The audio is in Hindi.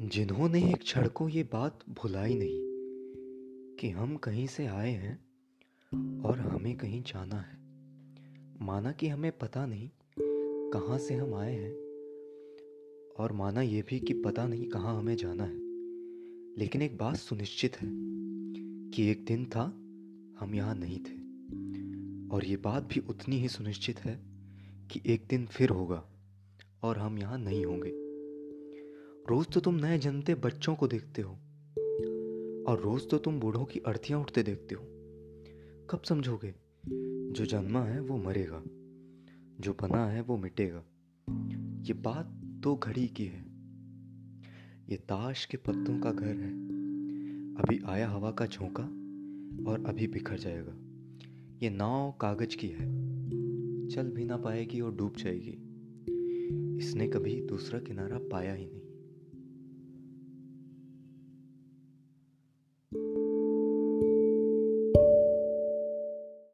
जिन्होंने एक क्षण को ये बात भुलाई नहीं कि हम कहीं से आए हैं और हमें कहीं जाना है। माना कि हमें पता नहीं कहाँ से हम आए हैं और माना ये भी कि पता नहीं कहाँ हमें जाना है। लेकिन एक बात सुनिश्चित है कि एक दिन था हम यहाँ नहीं थे। और ये बात भी उतनी ही सुनिश्चित है कि एक दिन फिर होगा और हम यहाँ नहीं होंगे। रोज तो तुम नए जन्मते बच्चों को देखते हो, और रोज तो तुम बूढ़ों की अर्थियाँ उठते देखते हो। कब समझोगे? जो जन्मा है, वो मरेगा, जो बना है, वो मिटेगा। ये बात दो घड़ी की है। ये ताश के पत्तों का घर है। अभी आया हवा का झोंका, और अभी बिखर जाएगा। ये नाव कागज़ की है। चल भी ना पाएगी और डूब जाएगी। इसने कभी दूसरा किनारा पाया ही नहीं।